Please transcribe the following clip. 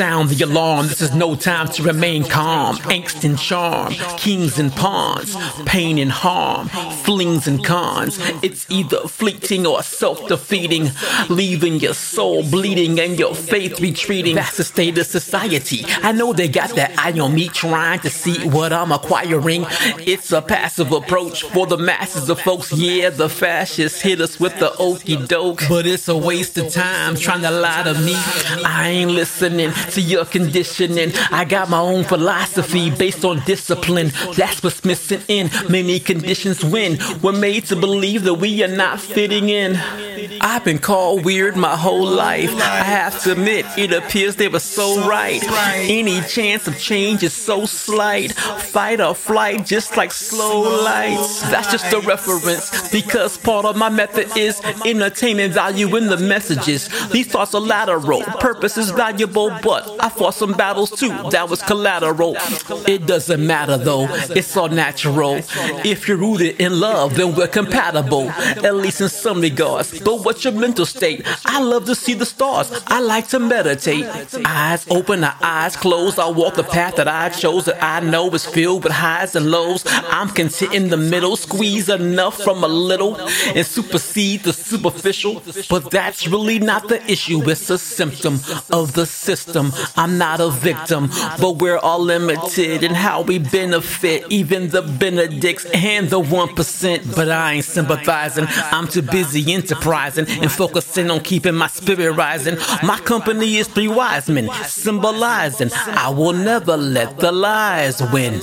Sound the alarm, this is no time to remain calm. Angst and charm, kings and pawns, pain and harm, flings and cons. It's either fleeting or self defeating, leaving your soul bleeding and your faith retreating. That's the state of society. I know they got that eye on me trying to see what I'm acquiring. It's a passive approach for the masses of folks. Yeah, the fascists hit us with the okey doke, but it's a waste of time trying to lie to me. I ain't listening to your conditioning. I got my own philosophy based on discipline. That's what's missing in many conditions when we're made to believe that we are not fitting in. I've been called weird my whole life. I have to admit, it appears they were so right. Any chance of change is so slight. Fight or flight, just like slow lights. That's just a reference because part of my method is entertaining value in the messages. These thoughts are lateral, purpose is valuable, but I fought some battles too. That was collateral. It doesn't matter though, it's all natural. If you're rooted in love, then we're compatible, at least in some regards. But what's your mental state? I love to see the stars. I like to meditate. Eyes open, eyes closed. I walk the path that I chose that I know is filled with highs and lows. I'm content in the middle, squeeze enough from a little and supersede the superficial. But that's really not the issue, it's a symptom of the I'm not a victim, but we're all limited in how we benefit, even the Benedicts and the 1%. But I ain't sympathizing, I'm too busy enterprising and focusing on keeping my spirit rising. My company is three wise men, symbolizing I will never let the lies win.